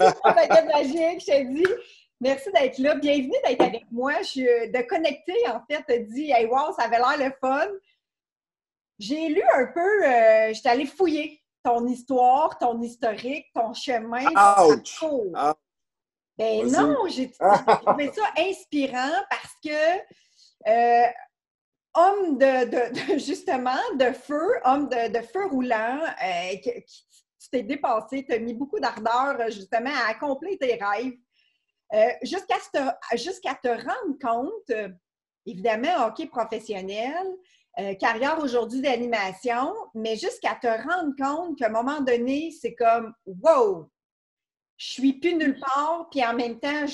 merci, Paquette Magique. Je te dis, merci d'être là. Bienvenue d'être avec moi. Je, de connecter, en fait, te dit, hey, wow, ça avait l'air le fun. J'ai lu un peu, euh, j'étais allée fouiller ton histoire, ton historique, ton chemin, ton parcours. Ah. Ben non, j'ai trouvé ça inspirant parce que euh, homme de, justement de feu, homme de, feu roulant, euh, qui, tu t'es dépassé, tu as mis beaucoup d'ardeur justement à accomplir tes rêves. Euh, jusqu'à te, te rendre compte, évidemment, hockey professionnel, carrière aujourd'hui d'animation, mais jusqu'à te rendre compte qu'à un moment donné, c'est comme Wow, je suis plus nulle part, puis en même temps,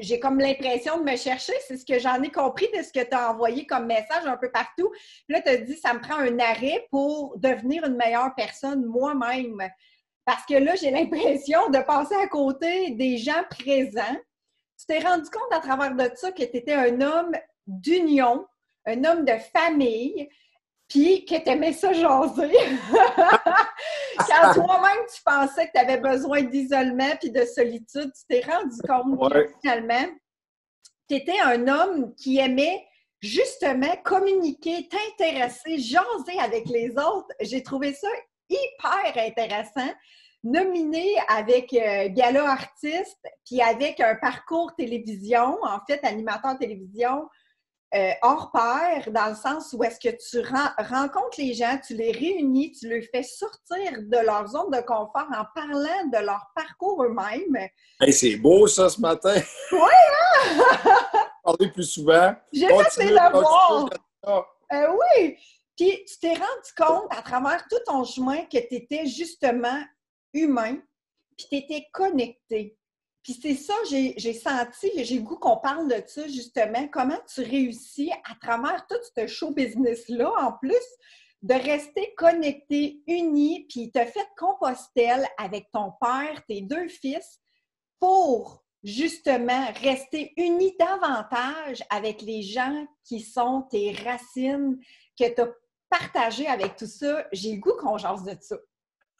j'ai comme l'impression de me chercher. C'est ce que j'en ai compris de ce que tu as envoyé comme message un peu partout. Puis là, tu as dit, ça me prend un arrêt pour devenir une meilleure personne moi-même. Parce que là, j'ai l'impression de passer à côté des gens présents. Tu t'es rendu compte à travers de ça que tu étais un homme d'union, un homme de famille, puis que tu aimais ça jaser. Quand toi-même, tu pensais que tu avais besoin d'isolement puis de solitude, tu t'es rendu compte que finalement, tu étais un homme qui aimait justement communiquer, t'intéresser, jaser avec les autres. J'ai trouvé ça hyper intéressant. Nominé avec euh, Gala Artiste, puis avec un parcours télévision, en fait, animateur télévision, euh, hors pair, dans le sens où est-ce que tu rencontres les gens, tu les réunis, tu les fais sortir de leur zone de confort en parlant de leur parcours eux-mêmes. c'est beau ça ce matin! Oui, hein? Parler plus souvent. J'ai fait le voir! Euh, oui! Puis tu t'es rendu compte à travers tout ton chemin que tu étais justement humain, puis tu étais connecté. Puis c'est ça, j'ai senti, j'ai le goût qu'on parle de ça justement, comment tu réussis à travers tout ce show business-là, en plus, de rester connecté, uni, puis as fait Compostelle avec ton père, tes deux fils, pour justement rester uni davantage avec les gens qui sont tes racines, que tu as partagé avec tout ça. J'ai le goût qu'on jase de ça.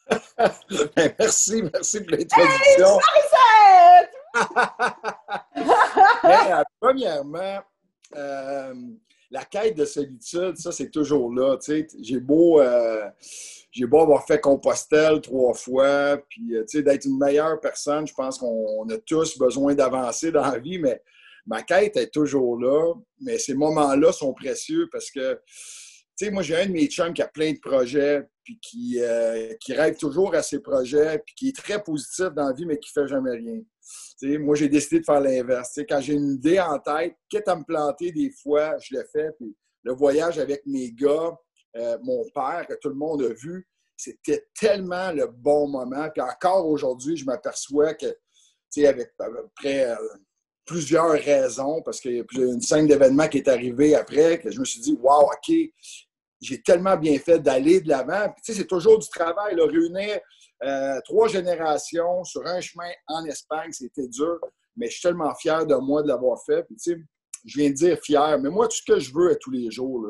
Ben, merci, merci pour l'introduction. Euh, premièrement, euh, la quête de solitude, ça, c'est toujours là. J'ai beau, euh, beau avoir fait Compostelle trois fois, puis d'être une meilleure personne, je pense qu'on a tous besoin d'avancer dans la vie, mais ma quête est toujours là. Mais ces moments-là sont précieux parce que tu sais, moi, j'ai un de mes chums qui a plein de projets, puis qui, euh, qui rêve toujours à ses projets, puis qui est très positif dans la vie, mais qui ne fait jamais rien. Moi, j'ai décidé de faire l'inverse. Quand j'ai une idée en tête, quitte à me planter des fois, je le fais. Puis le voyage avec mes gars, euh, mon père, que tout le monde a vu, c'était tellement le bon moment. Puis encore aujourd'hui, je m'aperçois que, tu avec à peu près euh, plusieurs raisons, parce qu'il y a une scène d'événements qui est arrivée après, que je me suis dit, wow, OK, j'ai tellement bien fait d'aller de l'avant. tu sais, c'est toujours du travail, réunir euh, trois générations sur un chemin en Espagne, c'était dur, mais je suis tellement fier de moi de l'avoir fait. Puis, tu sais, je viens de dire fier, mais moi, tout ce que je veux à tous les jours,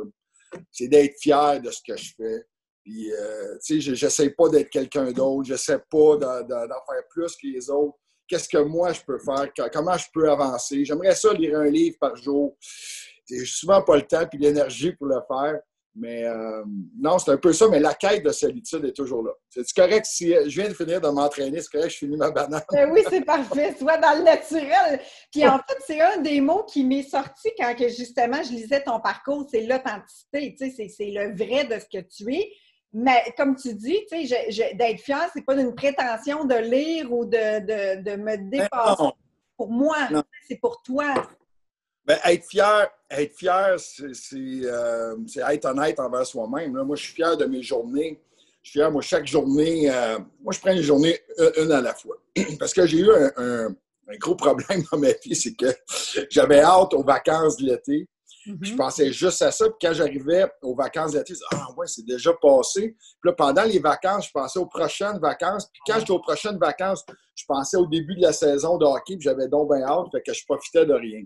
c'est d'être fier de ce que je fais. Puis, euh, tu sais, j'essaie pas d'être quelqu'un d'autre, j'essaie pas d'en faire plus que les autres. Qu'est-ce que moi, je peux faire? Comment je peux avancer? J'aimerais ça lire un livre par jour. J'ai souvent pas le temps et l'énergie pour le faire. Mais euh, non, c'est un peu ça, mais la quête de solitude est toujours là. C'est correct si je viens de finir de m'entraîner, c'est correct, je finis ma banane. Ben oui, c'est parfait, soit dans le naturel. Puis en fait, c'est un des mots qui m'est sorti quand que justement je lisais ton parcours, c'est l'authenticité, tu sais, c'est le vrai de ce que tu es. Mais comme tu dis, tu sais, d'être fier, c'est pas une prétention de lire ou de, de, me dépasser. Pour moi, c'est pour toi. Ben, être fier, être fier, euh, c'est être honnête envers soi-même. Moi, je suis fier de mes journées. Je suis fier, moi, chaque journée, euh, moi, je prends une journée une à la fois. Parce que j'ai eu un, gros problème dans ma vie, c'est que j'avais hâte aux vacances de l'été. Je mm-hmm. pensais juste à ça. Puis quand j'arrivais aux vacances d'été, je disais Ah ouais, c'est déjà passé. Puis là, pendant les vacances, je pensais aux prochaines vacances. Puis quand j'étais aux prochaines vacances, je pensais au début de la saison de hockey, puis j'avais donc bien hâte, fait que je profitais de rien.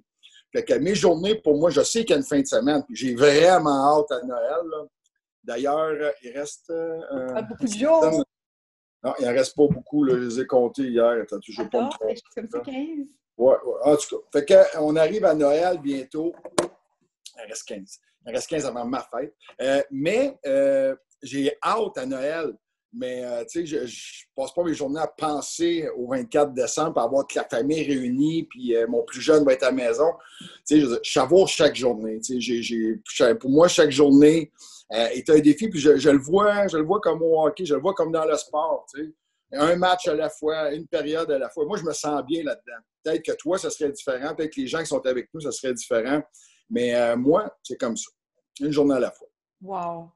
Fait que mes journées, pour moi, je sais qu'il y a une fin de semaine. J'ai vraiment hâte à Noël. D'ailleurs, il reste. Euh, beaucoup de jours. Non, il n'en reste pas beaucoup. Là. Je les ai comptés hier. Tu toujours pas comme ça, 15. Ouais, ouais, en tout cas. Fait que, on arrive à Noël bientôt. Il en reste 15. Il en reste 15 avant ma fête. Euh, mais euh, j'ai hâte à Noël. Mais, euh, je, ne passe pas mes journées à penser au 24 décembre pour avoir toute la famille réunie, puis mon plus jeune va être à la maison. Je, savoure chaque journée. Pour moi, chaque journée est un défi, puis je, le vois, je le vois comme au hockey, je le vois comme dans le sport. Un match à la fois, une période à la fois. Moi, je me sens bien là-dedans. Peut-être que toi, ça serait différent. Peut-être que les gens qui sont avec nous, ça serait différent. Mais moi, c'est comme ça une journée à la fois. Wow!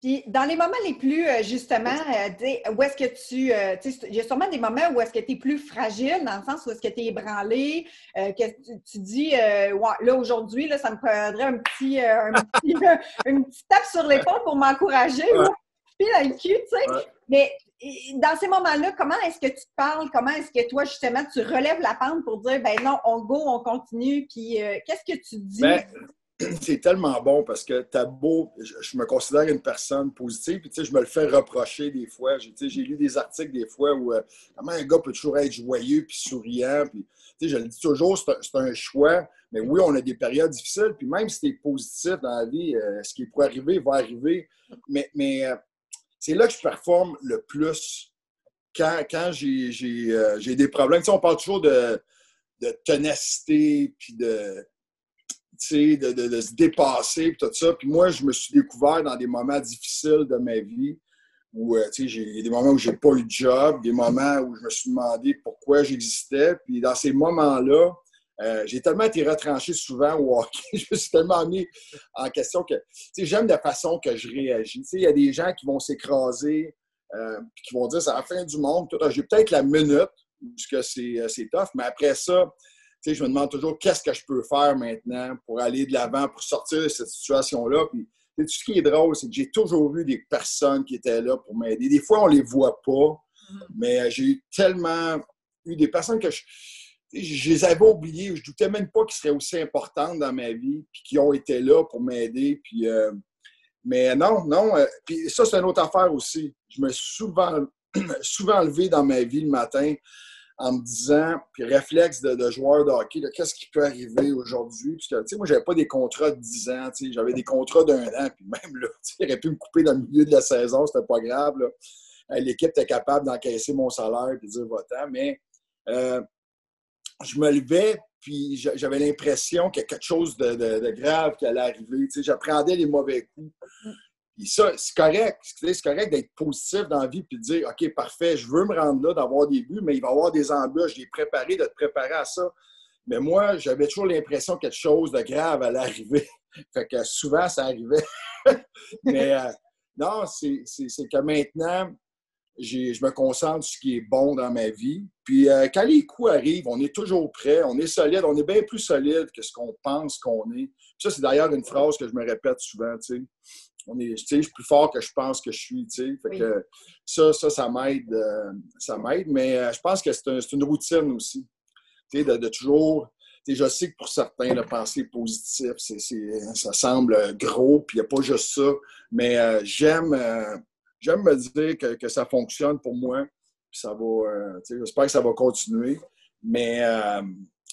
Puis dans les moments les plus, euh, justement, euh, où est-ce que tu. Euh, il y a sûrement des moments où est-ce que tu es plus fragile, dans le sens où est-ce que tu es ébranlé, que tu, dis, là, aujourd'hui, là, ça me prendrait un petit, un petit une petite tape sur l'épaule pour m'encourager, puis dans le cul, tu sais. Mais dans ces moments-là, comment est-ce que tu te parles? Comment est-ce que toi, justement, tu relèves la pente pour dire, ben non, on go, on continue, puis qu'est-ce que tu dis? Ben, c'est tellement bon parce que t'as beau, je, me considère une personne positive, puis je me le fais reprocher des fois. J'ai, lu des articles des fois où euh, un gars peut toujours être joyeux puis souriant, je le dis toujours, c'est un, choix. Mais oui, on a des périodes difficiles, puis même si tu es positif dans la vie, euh, ce qui pourrait arriver va arriver. Mais, euh, c'est là que je performe le plus quand, quand j'ai, des problèmes. On parle toujours de, de ténacité, puis de de, se dépasser, tout ça. Puis moi, je me suis découvert dans des moments difficiles de ma vie où, euh, tu sais, a des moments où j'ai pas eu de job, des moments où je me suis demandé pourquoi j'existais. Puis dans ces moments-là, euh, j'ai tellement été retranché souvent au hockey, je me suis tellement mis en question que, tu sais, j'aime la façon que je réagis. Tu sais, il y a des gens qui vont s'écraser, euh, qui vont dire c'est la fin du monde. J'ai peut-être la minute, parce que c'est tough, mais après ça, je me demande toujours qu'est-ce que je peux faire maintenant pour aller de l'avant, pour sortir de cette situation-là. Puis, tout ce qui est drôle, c'est que j'ai toujours vu des personnes qui étaient là pour m'aider. Des fois, on ne les voit pas, mm-hmm. mais j'ai tellement eu des personnes que je, je les avais oubliées, je ne doutais même pas qu'ils seraient aussi importantes dans ma vie, puis qui ont été là pour m'aider. Puis, euh, mais non, non. Euh, puis ça, c'est une autre affaire aussi. Je me suis souvent, souvent levé dans ma vie le matin en me disant, puis réflexe de, joueur de hockey, qu'est-ce qui peut arriver aujourd'hui? Que, tu sais, moi, j'avais pas des contrats de 10 ans, tu sais, j'avais des contrats d'un an, puis même, là, tu aurait pu me couper dans le milieu de la saison, c'était pas grave. Euh, l'équipe était capable d'encaisser mon salaire et de dire va-t'en, mais euh, je me levais, puis j'avais l'impression qu'il y a quelque chose de, de grave qui allait arriver. Tu sais, j'appréhendais les mauvais coups c'est correct. C'est correct d'être positif dans la vie puis de dire OK, parfait, je veux me rendre là, d'avoir des buts, mais il va y avoir des embûches. Je l'ai préparé, de te préparer à ça. Mais moi, j'avais toujours l'impression que quelque chose de grave allait arriver. fait que souvent, ça arrivait. mais euh, non, c'est que maintenant, je me concentre sur ce qui est bon dans ma vie. Puis euh, quand les coups arrivent, on est toujours prêt, on est solide, on est bien plus solide que ce qu'on pense qu'on est. ça, c'est d'ailleurs une phrase que je me répète souvent, tu sais on est, je suis plus fort que je pense que je suis, que ça, ça, ça m'aide, euh, ça m'aide, mais euh, je pense que c'est une routine aussi, de, de, toujours, je sais que pour certains, le penser positif, ça semble gros, puis il n'y a pas juste ça, mais euh, j'aime, j'aime me dire que, ça fonctionne pour moi, puis ça va, j'espère que ça va continuer, mais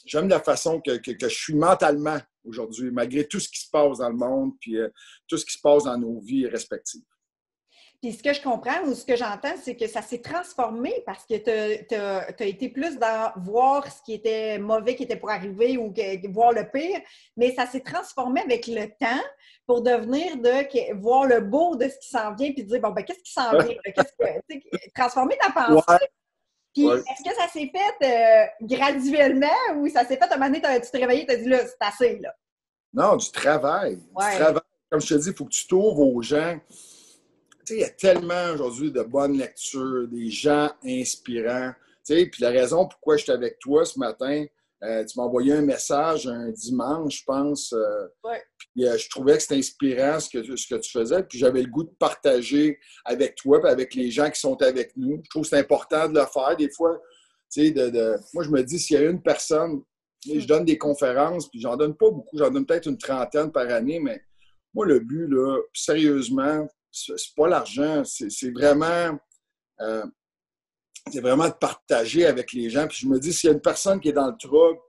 j'aime la façon que, je suis mentalement aujourd'hui, malgré tout ce qui se passe dans le monde, puis euh, tout ce qui se passe dans nos vies respectives. Puis ce que je comprends ou ce que j'entends, c'est que ça s'est transformé parce que tu as, été plus dans voir ce qui était mauvais qui était pour arriver ou voir le pire, mais ça s'est transformé avec le temps pour devenir de voir le beau de ce qui s'en vient puis dire bon ben qu'est-ce qui s'en vient, transformer ta pensée. Puis, est-ce que ça s'est fait euh, graduellement ou ça s'est fait à un moment donné, tu t'es réveillé tu as dit là, c'est assez, là? Non, du travail. Du travail. Comme je te dis, il faut que tu t'ouvres aux gens. Tu sais, il y a tellement aujourd'hui de bonnes lectures, des gens inspirants. Tu sais, puis la raison pourquoi je suis avec toi ce matin, euh, tu m'as envoyé un message un dimanche, je pense. Euh, puis euh, je trouvais que c'était inspirant ce que, ce que tu faisais. Puis j'avais le goût de partager avec toi et avec les gens qui sont avec nous. Je trouve que c'est important de le faire. Des fois, tu sais, de, moi, je me dis, s'il y a une personne, je donne des conférences, puis j'en donne pas beaucoup, j'en donne peut-être une trentaine par année, mais moi, le but, là, sérieusement, c'est pas l'argent, c'est vraiment c'est vraiment de partager avec les gens. Puis je me dis, s'il y a une personne qui est dans le trouble,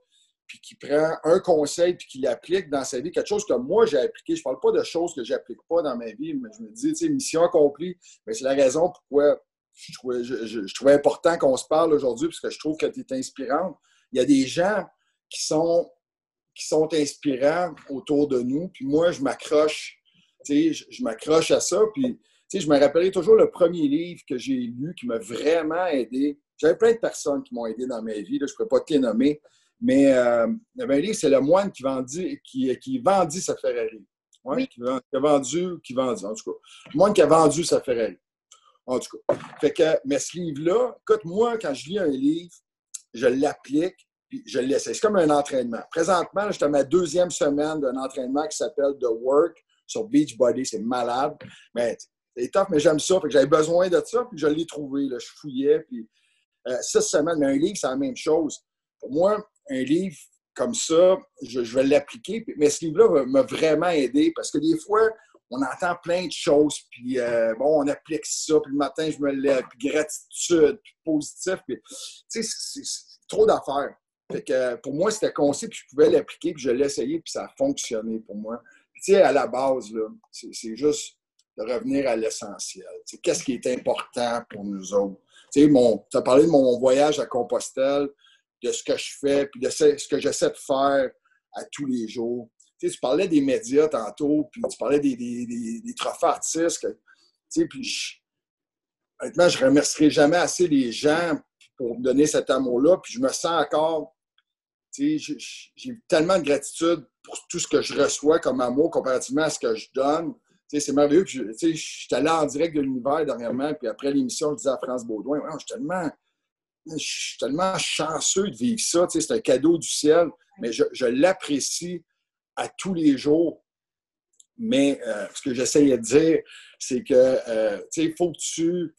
puis qui prend un conseil, puis qui l'applique dans sa vie, quelque chose que moi j'ai appliqué, je ne parle pas de choses que j'applique pas dans ma vie, mais je me dis, mission accomplie, mais c'est la raison pourquoi je trouvais, je, trouvais important qu'on se parle aujourd'hui, parce que je trouve que tu es inspirante. Il y a des gens qui sont, qui sont inspirants autour de nous, puis moi, je m'accroche, tu sais, je, je m'accroche à ça, puis sais, je me rappellerai toujours le premier livre que j'ai lu qui m'a vraiment aidé. J'avais plein de personnes qui m'ont aidé dans ma vie, là, je ne pourrais pas te les nommer, mais euh, il y avait un livre, c'est Le moine qui vendit, qui, qui vendit sa Ferrari. oui. qui, a vendu, qui vendit, en tout cas. Le moine qui a vendu sa Ferrari. En tout cas. Fait que, mais ce livre-là, écoute, moi, quand je lis un livre, je l'applique, puis je le laisse. C'est comme un entraînement. Présentement, j'étais à ma deuxième semaine d'un entraînement qui s'appelle The Work sur Beachbody. C'est malade. Mais c'est tough, mais j'aime ça. j'avais besoin de ça, puis je l'ai trouvé. Je fouillais, puis euh, six semaines. Mais un livre, c'est la même chose. Pour moi, un livre comme ça, je, vais l'appliquer. Mais ce livre-là m'a vraiment aidé parce que des fois, on entend plein de choses, puis euh, bon, on applique ça, puis le matin, je me lève, puis gratitude, puis positif. Puis, tu sais, c'est trop d'affaires. Fait que pour moi, c'était concis, puis je pouvais l'appliquer, puis je l'ai essayé, puis ça a fonctionné pour moi. tu sais, à la base, là, c'est juste de revenir à l'essentiel. Qu'est-ce qui est important pour nous autres? Tu as parlé de mon voyage à Compostelle, de ce que je fais, puis de ce que j'essaie de faire à tous les jours. Tu, parlais des médias tantôt, puis tu parlais des, trophées artistes. puis honnêtement, je ne remercierai jamais assez les gens pour me donner cet amour-là. Puis je me sens encore, j'ai tellement de gratitude pour tout ce que je reçois comme amour comparativement à ce que je donne c'est merveilleux. Je, je suis allé en direct de l'univers dernièrement, puis après l'émission, je disais à France Baudouin, je suis tellement, je tellement chanceux de vivre ça. C'est un cadeau du ciel, mais je, l'apprécie à tous les jours. Mais euh, ce que j'essayais de dire, c'est que euh, il faut que tu.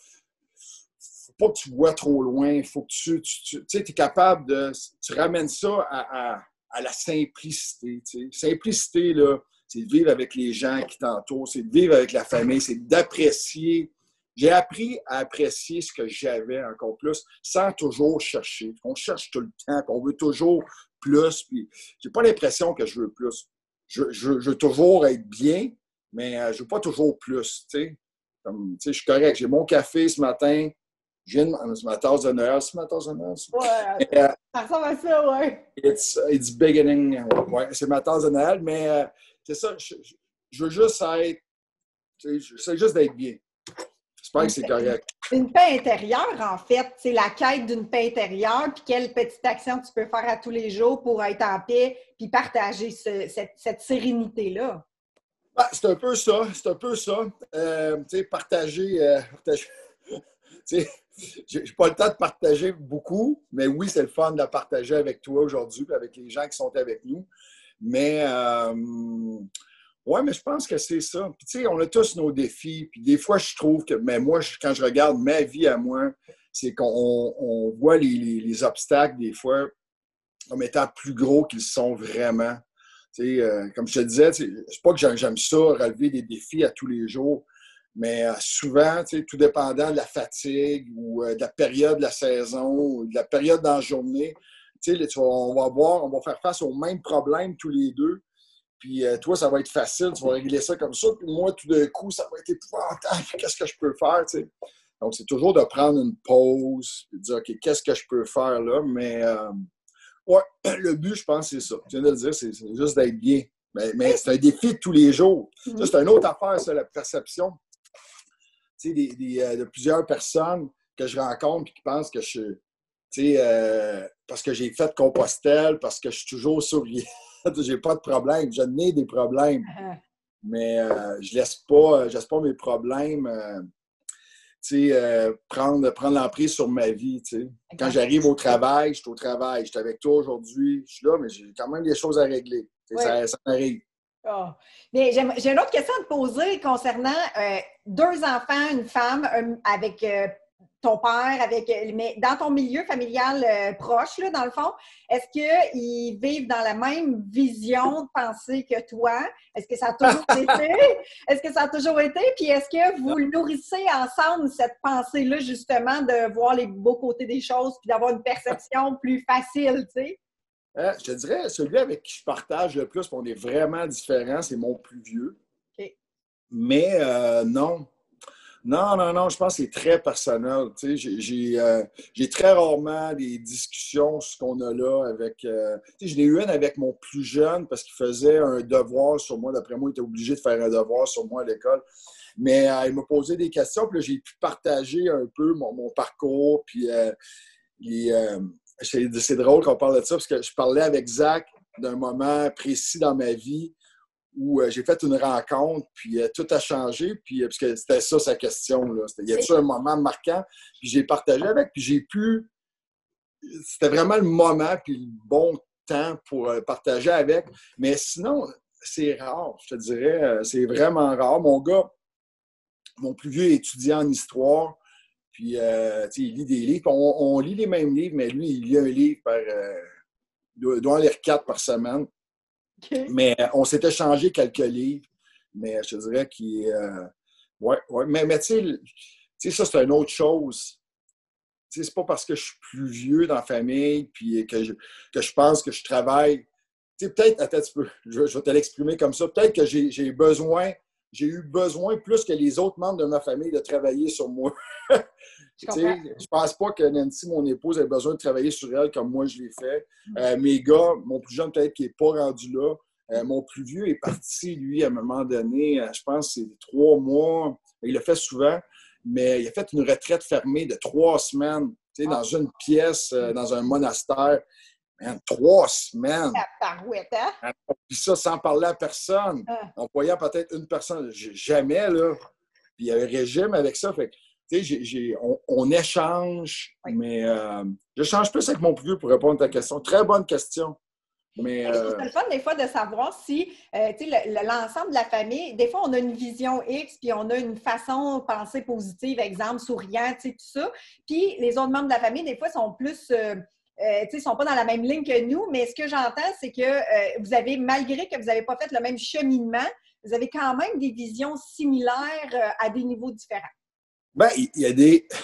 Faut pas que tu vois trop loin. Faut que tu. Tu, es capable de. Tu ramènes ça à, à la simplicité. Simplicité, là c'est de vivre avec les gens qui t'entourent, c'est de vivre avec la famille, c'est d'apprécier. J'ai appris à apprécier ce que j'avais encore plus sans toujours chercher. On cherche tout le temps, on veut toujours plus. Puis j'ai pas l'impression que je veux plus. Je, veux toujours être bien, mais euh, je veux pas toujours plus. Comme, je suis correct. J'ai mon café ce matin. Je de ma tasse de Noël. C'est ma tasse de Noël? Ouais, euh, ça ressemble à ça, ouais. It's, it's beginning. Ouais, c'est ma tasse de Noël, mais euh, c'est ça, je, veux juste être. C'est juste d'être bien. J'espère que c'est correct. Une paix intérieure, en fait. C'est la quête d'une paix intérieure, puis quelle petite action tu peux faire à tous les jours pour être en paix, puis partager cette, sérénité-là. Ben, c'est un peu ça. C'est un peu ça. Euh, tu sais, partager. Euh, sais, j'ai pas le temps de partager beaucoup, mais oui, c'est le fun de la partager avec toi aujourd'hui, avec les gens qui sont avec nous. Mais euh, ouais, mais je pense que c'est ça. Puis tu sais, on a tous nos défis. Puis des fois, je trouve que, mais moi, quand je regarde ma vie à moi, c'est qu'on voit les, obstacles des fois comme étant plus gros qu'ils sont vraiment. Tu sais, euh, comme je te disais, c'est pas que j'aime ça, relever des défis à tous les jours, mais euh, souvent, tout dépendant de la fatigue ou de la période de la saison ou de la période dans la journée, on va voir, on va faire face aux mêmes problèmes tous les deux. Puis euh, toi, ça va être facile, tu vas régler ça comme ça. Puis moi, tout d'un coup, ça va être épouvantable. Qu'est-ce que je peux faire? Donc, c'est toujours de prendre une pause, de dire, OK, qu'est-ce que je peux faire là? Mais euh, ouais, le but, je pense, c'est ça. Tu viens de le dire, c'est juste d'être bien. Mais, c'est un défi de tous les jours. Ça, c'est une autre affaire, ça, la perception. Tu sais, euh, de plusieurs personnes que je rencontre et qui pensent que je, sais, parce que j'ai fait Compostelle, parce que je suis toujours souriant. j'ai pas de problème. Je n'ai des problèmes. Uh-huh. Mais euh, je laisse pas, laisse pas mes problèmes euh, euh, prendre, prendre l'emprise sur ma vie. Quand j'arrive au travail, je suis au travail. Je suis avec toi aujourd'hui, je suis là, mais j'ai quand même des choses à régler. Ça, ça m'arrive. Oh. J'ai une autre question à te poser concernant deux enfants, une femme, avec ton père, avec, mais dans ton milieu familial euh, proche, là, dans le fond, est-ce qu'ils vivent dans la même vision de pensée que toi? Est-ce que ça a toujours été? Est-ce que ça a toujours été? Puis est-ce que vous nourrissez ensemble cette pensée-là, justement, de voir les beaux côtés des choses puis d'avoir une perception plus facile, tu sais? Euh, je te dirais, celui avec qui je partage le plus, on est vraiment différents, c'est mon plus vieux. Mais euh, non, non, non, non, je pense que c'est très personnel. Euh, j'ai très rarement des discussions ce qu'on a là avec. Euh, je l'ai eu une avec mon plus jeune parce qu'il faisait un devoir sur moi. D'après moi, il était obligé de faire un devoir sur moi à l'école. Mais euh, il m'a posé des questions, puis j'ai pu partager un peu mon, parcours. Puis c'est drôle qu'on parle de ça parce que je parlais avec Zach d'un moment précis dans ma vie où euh, j'ai fait une rencontre, puis euh, tout a changé, puis euh, parce que c'était ça sa question. Là. Il y a-tu un moment marquant? Puis j'ai partagé avec, puis j'ai pu. C'était vraiment le moment, puis le bon temps pour partager avec. Mais sinon, c'est rare, je te dirais. C'est vraiment rare. Mon gars, mon plus vieux étudiant en histoire, puis il lit des livres. On, lit les mêmes livres, mais lui, il lit un livre par. il doit en lire quatre par semaine. Mais euh, on s'était changé quelques livres, mais je dirais qu'il euh, ouais, ouais. Mais, mais tu sais, ça, c'est une autre chose. C'est pas parce que je suis plus vieux dans la famille puis que je, que je pense que je travaille. Peut-être, attends un petit peu, je, vais te l'exprimer comme ça. Peut-être que j'ai besoin, j'ai eu besoin plus que les autres membres de ma famille de travailler sur moi. Je ne pense pas que Nancy, mon épouse, ait besoin de travailler sur elle comme moi je l'ai fait. Mm. Euh, mes gars, mon plus jeune peut-être qui n'est pas rendu là. Euh, mon plus vieux est parti, lui, à un moment donné, euh, je pense c'est trois mois. Il le fait souvent, mais il a fait une retraite fermée de trois semaines, tu sais, dans ah. une pièce, dans un monastère. trois semaines. parouette, hein? Puis ça, sans parler à personne. Ah. On voyait peut-être une personne. Jamais, là. Puis il y avait un régime avec ça. Fait on, échange, mais euh, je change plus avec mon plus vieux pour répondre à ta question. Très bonne question. Mais, euh... C'est le fun des fois de savoir si euh, l'ensemble de la famille, des fois on a une vision X, puis on a une façon de penser positive, exemple, souriant, tout ça. Puis les autres membres de la famille, des fois, sont plus. Euh, ils ne sont pas dans la même ligne que nous, mais ce que j'entends, c'est que vous avez, malgré que vous n'avez pas fait le même cheminement, vous avez quand même des visions similaires à des niveaux différents. Ben, il y a des.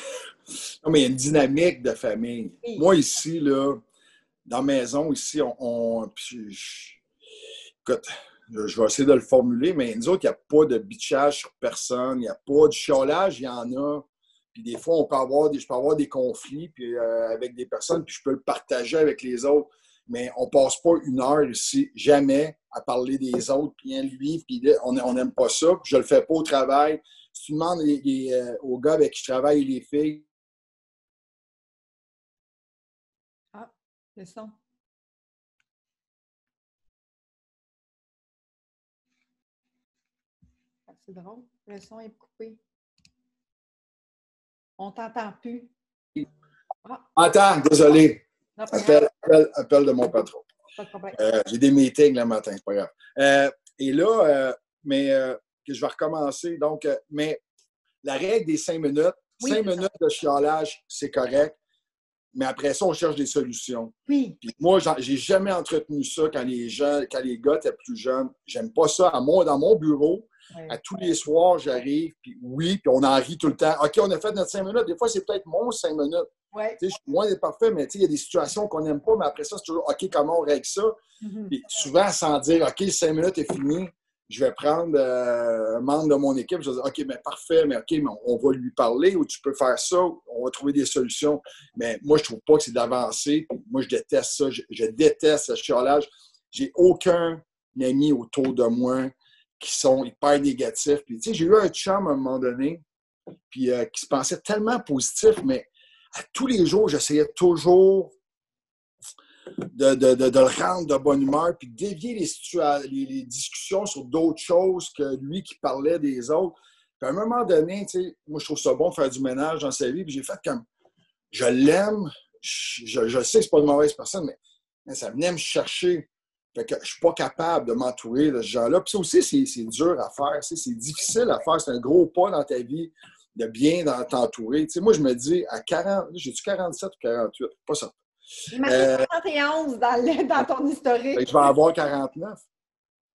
Non, mais il y a une dynamique de famille. Moi, ici, là, dans la maison, ici, on. écoute, je vais essayer de le formuler, mais nous autres, il n'y a pas de bitchage sur personne, il n'y a pas de chiolage, il y en a. Puis des fois, on peut avoir des, je peux avoir des conflits puis, euh, avec des personnes, puis je peux le partager avec les autres. Mais on ne passe pas une heure ici, jamais, à parler des autres, puis un lui, puis on n'aime pas ça. Puis je ne le fais pas au travail si tu demandes euh, aux gars avec qui je travaille et les filles. Ah, le son. Ah, c'est drôle, le son est coupé. On t'entend plus. Ah. Attends, désolé. appel, appel, de mon patron. Euh, j'ai des meetings le matin, c'est pas grave. Euh, et là, mais que je vais recommencer. Donc, euh, mais la règle des cinq minutes, cinq minutes de chiolage, c'est correct. Mais après ça, on cherche des solutions. Oui. Puis moi, j'ai jamais entretenu ça quand les gens, quand les gars étaient plus jeunes. J'aime pas ça. À moi, dans mon bureau, à tous les soirs, j'arrive, puis oui, puis on en rit tout le temps. OK, on a fait notre cinq minutes. Des fois, c'est peut-être mon cinq minutes. Ouais. Je suis loin d'être parfait, mais il y a des situations qu'on n'aime pas, mais après ça, c'est toujours OK, comment on règle ça? Puis souvent, sans dire OK, cinq minutes est fini, je vais prendre euh, un membre de mon équipe, je vais dire OK, mais parfait, mais OK, mais on va lui parler ou tu peux faire ça, on va trouver des solutions. Mais moi, je trouve pas que c'est d'avancer. Moi, je déteste ça. Je, déteste ce chiolage. J'ai aucun ami autour de moi qui sont hyper négatifs. Puis, tu sais, j'ai eu un chum à un moment donné, puis euh, qui se pensait tellement positif, mais à tous les jours, j'essayais toujours de, de, de, le rendre de bonne humeur, puis dévier les, les, discussions sur d'autres choses que lui qui parlait des autres. Puis à un moment donné, moi, je trouve ça bon de faire du ménage dans sa vie, puis j'ai fait comme, je l'aime, je, je, sais que c'est pas une mauvaise personne, mais, ça venait me chercher. Fait que je suis pas capable de m'entourer de ce genre-là. Puis ça aussi, c'est dur à faire, c'est difficile à faire, c'est un gros pas dans ta vie de bien t'entourer. Moi, je me dis, à 40, j'ai-tu 47 ou 48? Pas ça. Il m'a euh, 71 dans, dans ton historique. je vais avoir 49.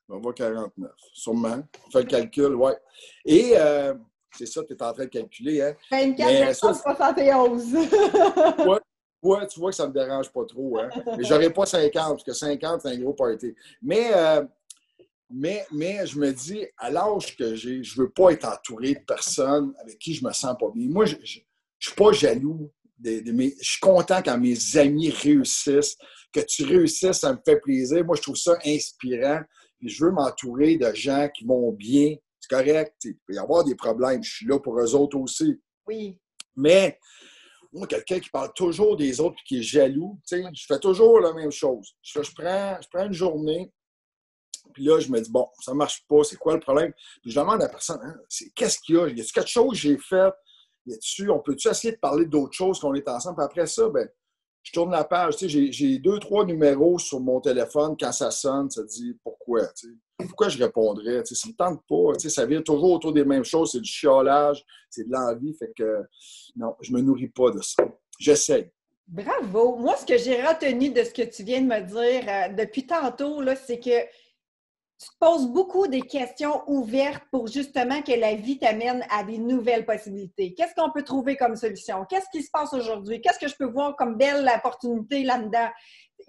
Je vais avoir 49, sûrement. On fait le calcul, ouais. Et euh, c'est ça que tu es en train de calculer, hein? 24, 71. ouais, ouais, tu vois que ça ne me dérange pas trop, hein? Mais j'aurais pas 50, parce que 50, c'est un gros party. Mais, euh, mais, mais je me dis, à l'âge que j'ai, je ne veux pas être entouré de personnes avec qui je me sens pas bien. Moi, je ne suis pas jaloux. Je suis content quand mes amis réussissent. Que tu réussisses, ça me fait plaisir. Moi, je trouve ça inspirant. je veux m'entourer de gens qui vont bien. C'est correct. Il peut y avoir des problèmes. Je suis là pour eux autres aussi. Oui. Mais moi, quelqu'un qui parle toujours des autres et qui est jaloux, je fais toujours la même chose. Je, prends, je prends une journée, puis là, je me dis, bon, ça ne marche pas, c'est quoi le problème? Puis je demande à la personne, hein, qu'est-ce qu'il y a? Y a quelque chose que j'ai fait? On peut-tu essayer de parler d'autres choses qu'on est ensemble? Puis après ça, ben, je tourne la page. Tu sais, j'ai deux, trois numéros sur mon téléphone. Quand ça sonne, ça dit pourquoi. Pourquoi je répondrais? Tu ça ne me tente pas. Tu sais, ça vient toujours autour des mêmes choses. C'est du chiolage, c'est de l'envie. Fait que non, je ne me nourris pas de ça. J'essaie. Bravo! Moi, ce que j'ai retenu de ce que tu viens de me dire euh, depuis tantôt, c'est que tu te poses beaucoup des questions ouvertes pour justement que la vie t'amène à des nouvelles possibilités. Qu'est-ce qu'on peut trouver comme solution? Qu'est-ce qui se passe aujourd'hui? Qu'est-ce que je peux voir comme belle opportunité là-dedans?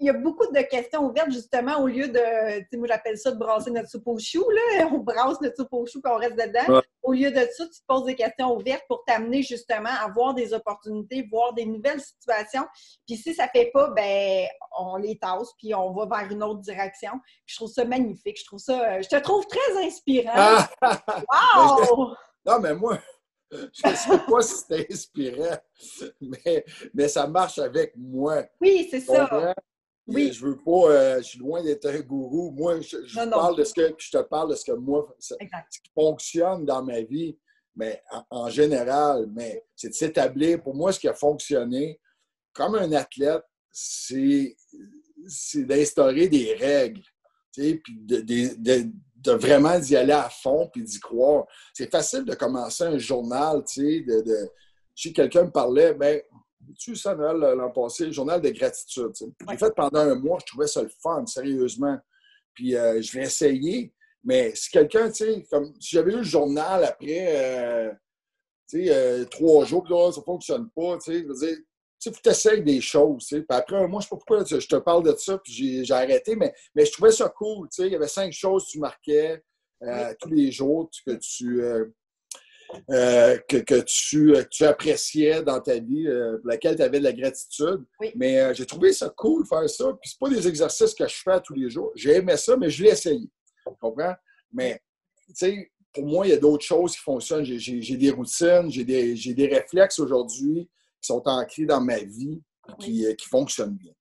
Il y a beaucoup de questions ouvertes, justement, au lieu de, tu sais, moi j'appelle ça de brasser notre soupe aux choux, là. On brasse notre soupe aux choux qu'on reste dedans. Au lieu de ça, tu te poses des questions ouvertes pour t'amener justement à voir des opportunités, voir des nouvelles situations. Puis si ça fait pas, ben on les tasse, puis on va vers une autre direction. je trouve ça magnifique. Je trouve ça, je te trouve très inspirant. Ah! wow! Non, mais moi, je ne sais pas si c'est inspirant, mais, mais ça marche avec moi. Oui, c'est ça. Oui. Je veux pas, euh, je suis loin d'être un gourou. Moi, je, parle de ce que je te parle de ce que moi, ce qui fonctionne dans ma vie, mais en, général, mais c'est de s'établir. Pour moi, ce qui a fonctionné comme un athlète, c'est d'instaurer des règles, puis de, vraiment d'y aller à fond puis d'y croire. C'est facile de commencer un journal, tu sais, de, de si quelqu'un me parlait, ben tu ça, Noël, l'an passé, le journal de gratitude. J'ai fait pendant un mois, je trouvais ça le fun, sérieusement. Puis euh, je vais essayer. Mais si quelqu'un, tu sais, comme si j'avais eu le journal après, euh, tu sais, euh, trois jours, puis là, ça ne fonctionne pas, tu sais, je veux dire, tu sais, essayes des choses, tu sais. Puis après un mois, je ne sais pas pourquoi je te parle de ça, puis j'ai arrêté, mais, mais je trouvais ça cool, tu sais. Il y avait cinq choses que tu marquais tous les jours que tu euh, que, que, tu, euh, tu, appréciais dans ta vie, euh, pour laquelle tu avais de la gratitude. Mais j'ai trouvé ça cool de faire ça. Puis c'est pas des exercices que je fais tous les jours. J'ai aimé ça, mais je l'ai essayé. Tu comprends? Mais, tu sais, pour moi, il y a d'autres choses qui fonctionnent. J'ai des routines, j'ai des, des, réflexes aujourd'hui qui sont ancrés dans ma vie et qui, qui fonctionnent bien.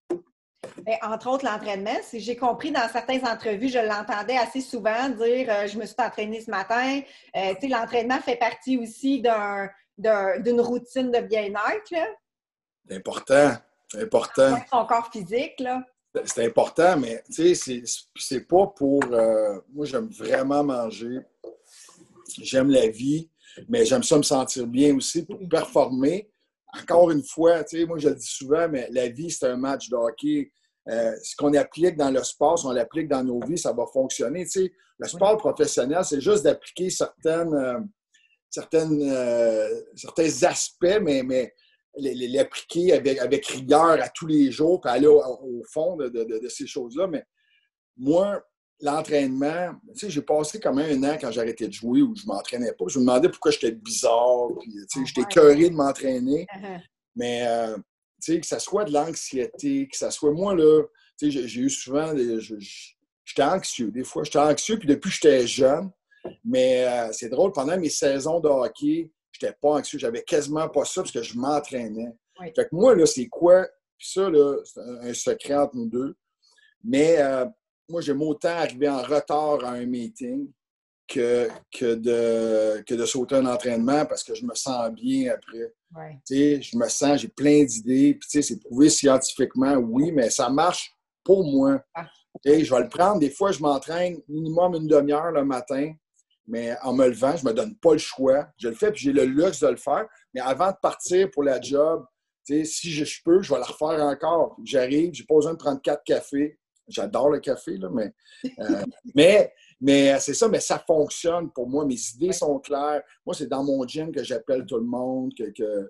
Ben, entre autres, l'entraînement. Si j'ai compris dans certaines entrevues, je l'entendais assez souvent dire euh, Je me suis entraînée ce matin. Euh, l'entraînement fait partie aussi d'une routine de bien-être. C'est important. C'est important. Son corps physique, là. C'est important, mais c'est pas pour. Euh, moi, j'aime vraiment manger. J'aime la vie, mais j'aime ça me sentir bien aussi pour performer encore une fois, tu sais, moi je le dis souvent, mais la vie, c'est un match de hockey. Euh, ce qu'on applique dans le sport, si on l'applique dans nos vies, ça va fonctionner. le sport professionnel, c'est juste d'appliquer certaines, euh, certaines, euh, certains aspects, mais, mais l'appliquer avec, avec rigueur à tous les jours, puis aller au, fond de, ces choses-là. Mais moi, l'entraînement, tu sais, j'ai passé comme un an quand j'arrêtais de jouer où je ne m'entraînais pas. Je me demandais pourquoi j'étais bizarre, puis tu sais, j'étais cœuré de m'entraîner. Uh-huh. Mais que ça soit de l'anxiété, que ça soit moi, là, j'ai eu souvent des. J'étais anxieux, des fois. J'étais anxieux, puis depuis que j'étais jeune. Mais euh, c'est drôle, pendant mes saisons de hockey, j'étais pas anxieux. J'avais quasiment pas ça parce que je m'entraînais. Fait que moi, là, c'est quoi? Puis ça, là, c'est un secret entre nous deux. Mais euh, moi, j'aime autant arriver en retard à un meeting que, que, de, que de sauter un entraînement parce que je me sens bien après. Je me sens, j'ai plein d'idées. Puis c'est prouvé scientifiquement, oui, mais ça marche pour moi. Ah. Je vais le prendre. Des fois, je m'entraîne minimum une demi-heure le matin. mais en me levant, je me donne pas le choix. Je le fais, puis j'ai le luxe de le faire. Mais avant de partir pour la job, si je, peux, je vais la refaire encore. J'arrive, j'ai pas besoin de prendre quatre cafés. J'adore le café, là, mais, euh, mais, mais c'est ça, mais ça fonctionne pour moi. Mes idées sont claires. Moi, c'est dans mon gym que j'appelle tout le monde, que, que,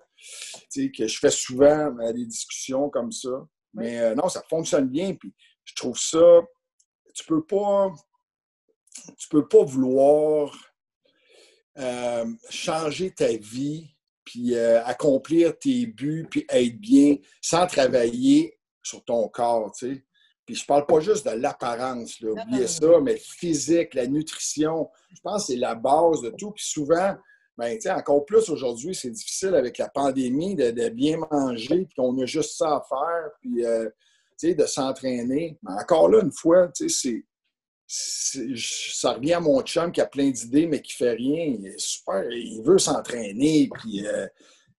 que je fais souvent euh, des discussions comme ça. Mais euh, non, ça fonctionne bien. Puis je trouve ça, tu peux pas, tu peux pas vouloir changer ta vie puis euh, accomplir tes buts, puis être bien sans travailler sur ton corps, tu sais. Puis je parle pas juste de l'apparence, oubliez ça, mais physique, la nutrition, je pense que c'est la base de tout. Puis souvent, ben, encore plus aujourd'hui, c'est difficile avec la pandémie de, bien manger, puis on a juste ça à faire, puis euh, de s'entraîner. Mais encore là, une fois, c'est ça revient à mon chum qui a plein d'idées, mais qui fait rien. Il est super, il veut s'entraîner, puis, euh,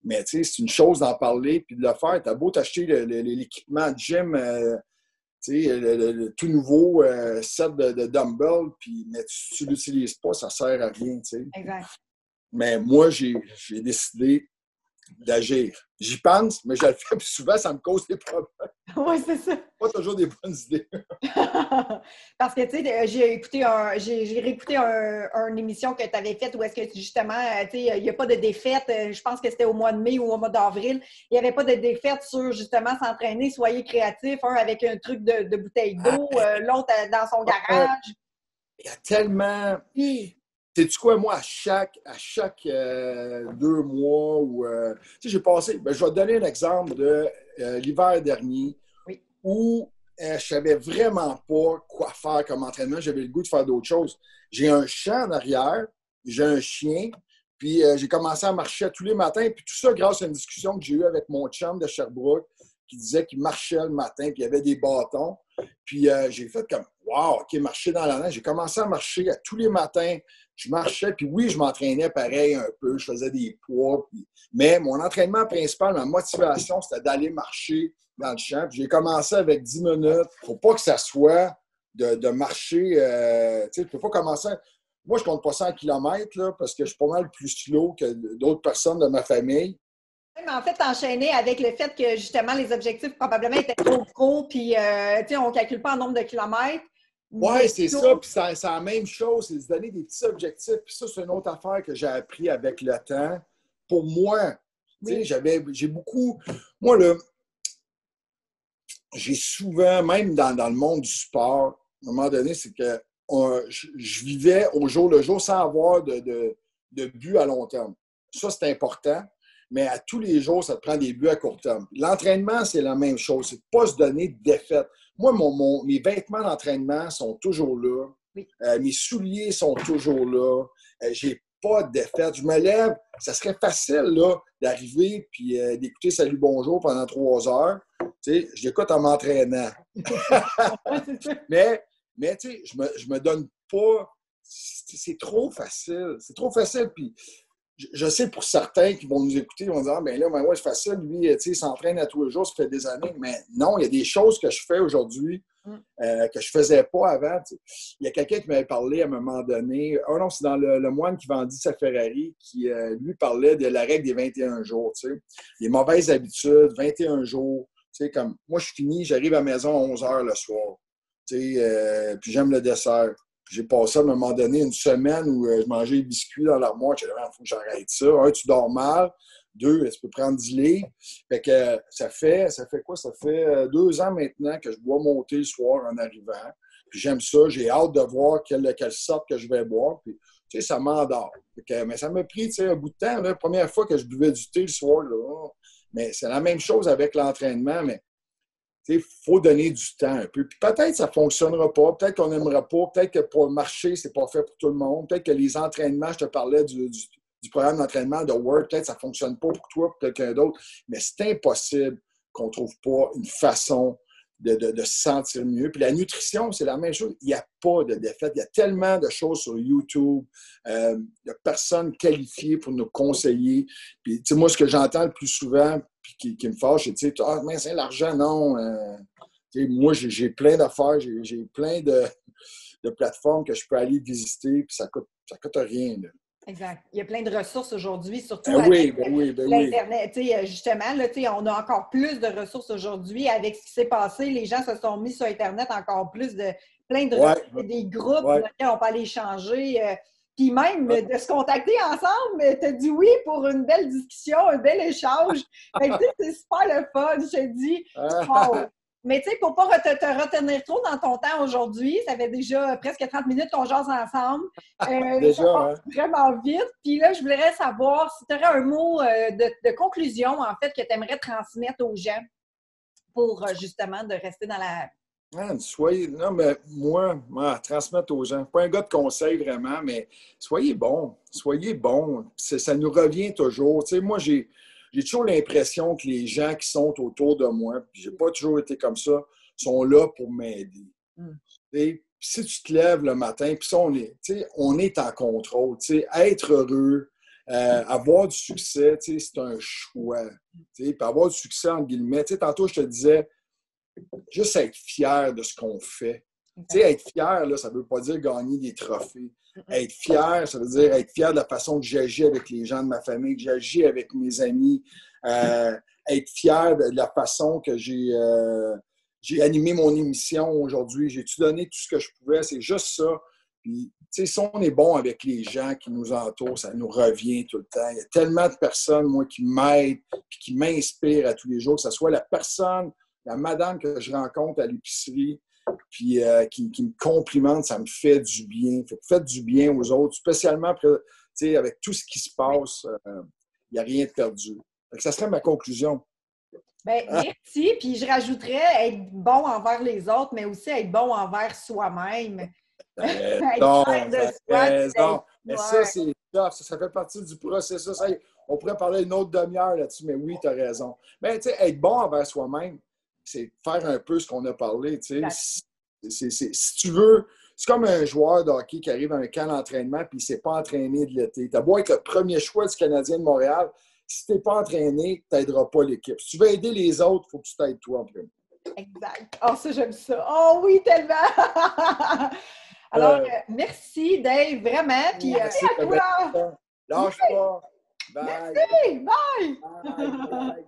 mais c'est une chose d'en parler puis de le faire. T'as beau t'acheter l'équipement de gym, euh, le, tout nouveau euh, set de, de dumbbells, puis, mais tu ne l'utilises pas, ça sert à rien. Exact. Mais moi, j'ai décidé d'agir. J'y pense, mais je le fais, puis souvent, ça me cause des problèmes. Oui, c'est ça. Pas toujours des bonnes idées. Parce que, tu sais, j'ai écouté un, j'ai réécouté un, une émission que tu avais faite où est-ce que, justement, euh, tu sais, il n'y a pas de défaite. Euh, je pense que c'était au mois de mai ou au mois d'avril. Il n'y avait pas de défaite sur, justement, s'entraîner, soyez créatif, un avec un truc de, bouteille d'eau, ah, euh, l'autre dans son garage. Il y a tellement... Sais-tu quoi, moi, à chaque, à chaque euh, deux mois, ou, euh, tu sais, j'ai passé, ben, je vais te donner un exemple de euh, l'hiver dernier où je savais vraiment pas quoi faire comme entraînement. J'avais le goût de faire d'autres choses. J'ai un chat en arrière, j'ai un chien, puis j'ai commencé à marcher tous les matins, puis tout ça grâce à une discussion que j'ai eue avec mon chum de Sherbrooke qui disait qu'il marchait le matin, puis il y avait des bâtons. Puis j'ai fait comme, wow, OK, marcher dans la neige. J'ai commencé à marcher tous les matins je marchais, puis oui, je m'entraînais pareil un peu, je faisais des poids, mais mon entraînement principal, ma motivation, c'était d'aller marcher dans le champ. J'ai commencé avec 10 minutes. Ne faut pas que ça soit de, marcher. Euh, tu sais, peux pas commencer. Moi, je compte pas 100 km là, parce que je suis pas mal plus slow que d'autres personnes de ma famille. Mais en fait, enchaîné avec le fait que justement les objectifs probablement étaient trop gros, puis euh, on ne calcule pas en nombre de kilomètres. Oui, c'est ça. Puis c'est la même chose, c'est de se donner des petits objectifs. Puis ça, c'est une autre affaire que j'ai appris avec le temps. Pour moi, j'avais, j'ai beaucoup. Moi, là, j'ai souvent, même dans, le monde du sport, à un moment donné, c'est que je, vivais au jour le jour sans avoir de, de, de but à long terme. Ça, c'est important mais à tous les jours, ça te prend des buts à court terme. L'entraînement, c'est la même chose. C'est de ne pas se donner de défaite. Moi, mon, mes vêtements d'entraînement sont toujours là. Euh, mes souliers sont toujours là. Euh, j'ai pas de défaite. Je me lève, ça serait facile là, d'arriver puis euh, d'écouter Salut Bonjour pendant trois heures. Tu sais, je l'écoute en m'entraînant. mais mais tu sais, je me, je me donne pas. C'est trop facile. C'est trop facile. Puis je sais pour certains qui vont nous écouter, ils vont dire Ah, ben là, ben ouais, c'est facile, lui, il s'entraîne à tous les jours, ça fait des années. Mais non, il y a des choses que je fais aujourd'hui mm. euh, que je ne faisais pas avant. Il y a quelqu'un qui m'avait parlé à un moment donné. Oh non, c'est dans le, moine qui vendit sa Ferrari qui euh, lui parlait de la règle des 21 jours. Les mauvaises habitudes, 21 jours. Comme moi, je finis, j'arrive à la maison à 11 h le soir. Euh, puis j'aime le dessert. J'ai passé à un moment donné une semaine où euh, je mangeais des biscuits dans l'armoire. Je disais, il faut que j'arrête ça. Un, tu dors mal. Deux, tu peux prendre du lait. Fait que ça fait, ça fait quoi? Ça fait euh, deux ans maintenant que je bois mon thé le soir en arrivant. Puis j'aime ça. J'ai hâte de voir quelle, quelle, sorte que je vais boire. Puis, tu sais, ça m'endort. Mais ça m'a pris, un bout de temps. La première fois que je buvais du thé le soir, là, mais c'est la même chose avec l'entraînement. Mais il faut donner du temps un peu. Puis peut-être que ça ne fonctionnera pas, peut-être qu'on n'aimera pas, peut-être que pour marcher, ce n'est pas fait pour tout le monde, peut-être que les entraînements, je te parlais du, programme d'entraînement de Word, peut-être que ça ne fonctionne pas pour toi, pour quelqu'un d'autre, mais c'est impossible qu'on ne trouve pas une façon de, se sentir mieux. Puis la nutrition, c'est la même chose. Il n'y a pas de défaite. Il y a tellement de choses sur YouTube, euh, de personnes qualifiées pour nous conseiller. Puis, moi, ce que j'entends le plus souvent, qui, me fâche, tu sais, ah, mais c'est l'argent, non. Euh, moi, j'ai plein d'affaires, j'ai plein de, de plateformes que je peux aller visiter, puis ça coûte, ça coûte rien. Exact. Il y a plein de ressources aujourd'hui, surtout ben avec ben oui, ben l'Internet. Justement, là, on a encore plus de ressources aujourd'hui. Avec ce qui s'est passé, les gens se sont mis sur Internet encore plus de plein de ressources, des groupes dans lesquels on peut aller échanger. Puis même de se contacter ensemble, tu as dit oui pour une belle discussion, un bel échange. c'est super le fun, je te dis. Mais tu sais, pour pas te, retenir trop dans ton temps aujourd'hui, ça fait déjà presque 30 minutes qu'on jase ensemble. Euh, déjà, hein? vraiment vite. Puis là, je voudrais savoir si tu aurais un mot euh, de, conclusion, en fait, que tu aimerais transmettre aux gens pour euh, justement de rester dans la. Soyez. Non, mais moi, moi, transmettre aux gens. Pas un gars de conseil vraiment, mais soyez bon. Soyez bon. Ça nous revient toujours. Tu sais, moi, j'ai toujours l'impression que les gens qui sont autour de moi, puis j'ai pas toujours été comme ça, sont là pour m'aider. Hmm. Si tu te lèves le matin, puis on est, on est en contrôle. Être heureux, euh, avoir du succès, c'est un choix. Puis avoir du succès, en guillemets. tantôt, je te disais, juste être fier de ce qu'on fait. Être fier, là, ça ne veut pas dire gagner des trophées. Être fier, ça veut dire être fier de la façon que j'agis avec les gens de ma famille, que j'agis avec mes amis. Euh, être fier de la façon que j'ai euh, animé mon émission aujourd'hui. J'ai-tu donné tout ce que je pouvais? C'est juste ça. Puis, tu sais, si on est bon avec les gens qui nous entourent, ça nous revient tout le temps. Il y a tellement de personnes, moi, qui m'aident qui m'inspirent à tous les jours, que ce soit la personne, la madame que je rencontre à l'épicerie, puis euh, qui, me complimente, ça me fait du bien. faites du bien aux autres, spécialement avec tout ce qui se passe, il euh, n'y a rien de perdu. ça serait ma conclusion. Ben, ah. merci. Puis je rajouterais être bon envers les autres, mais aussi être bon envers soi-même. non, non. Mais ça, c'est ça, ça fait partie du processus. on pourrait parler une autre demi-heure là-dessus, mais oui, tu as raison. Mais tu sais, être bon envers soi-même, c'est faire un peu ce qu'on a parlé. Tu sais. si tu veux, c'est comme un joueur de hockey qui arrive à un camp d'entraînement et il ne s'est pas entraîné de l'été. Tu as beau être le premier choix du Canadien de Montréal, si tu n'es pas entraîné, tu n'aideras pas l'équipe. Si tu veux aider les autres, il faut que tu t'aides toi en premier. Exact. Oh, ça, j'aime ça. Oh oui, tellement! Alors, euh, euh, merci, Dave, vraiment. Puis, merci euh, à toi. Lâche pas. Bye. Merci. Bye. bye.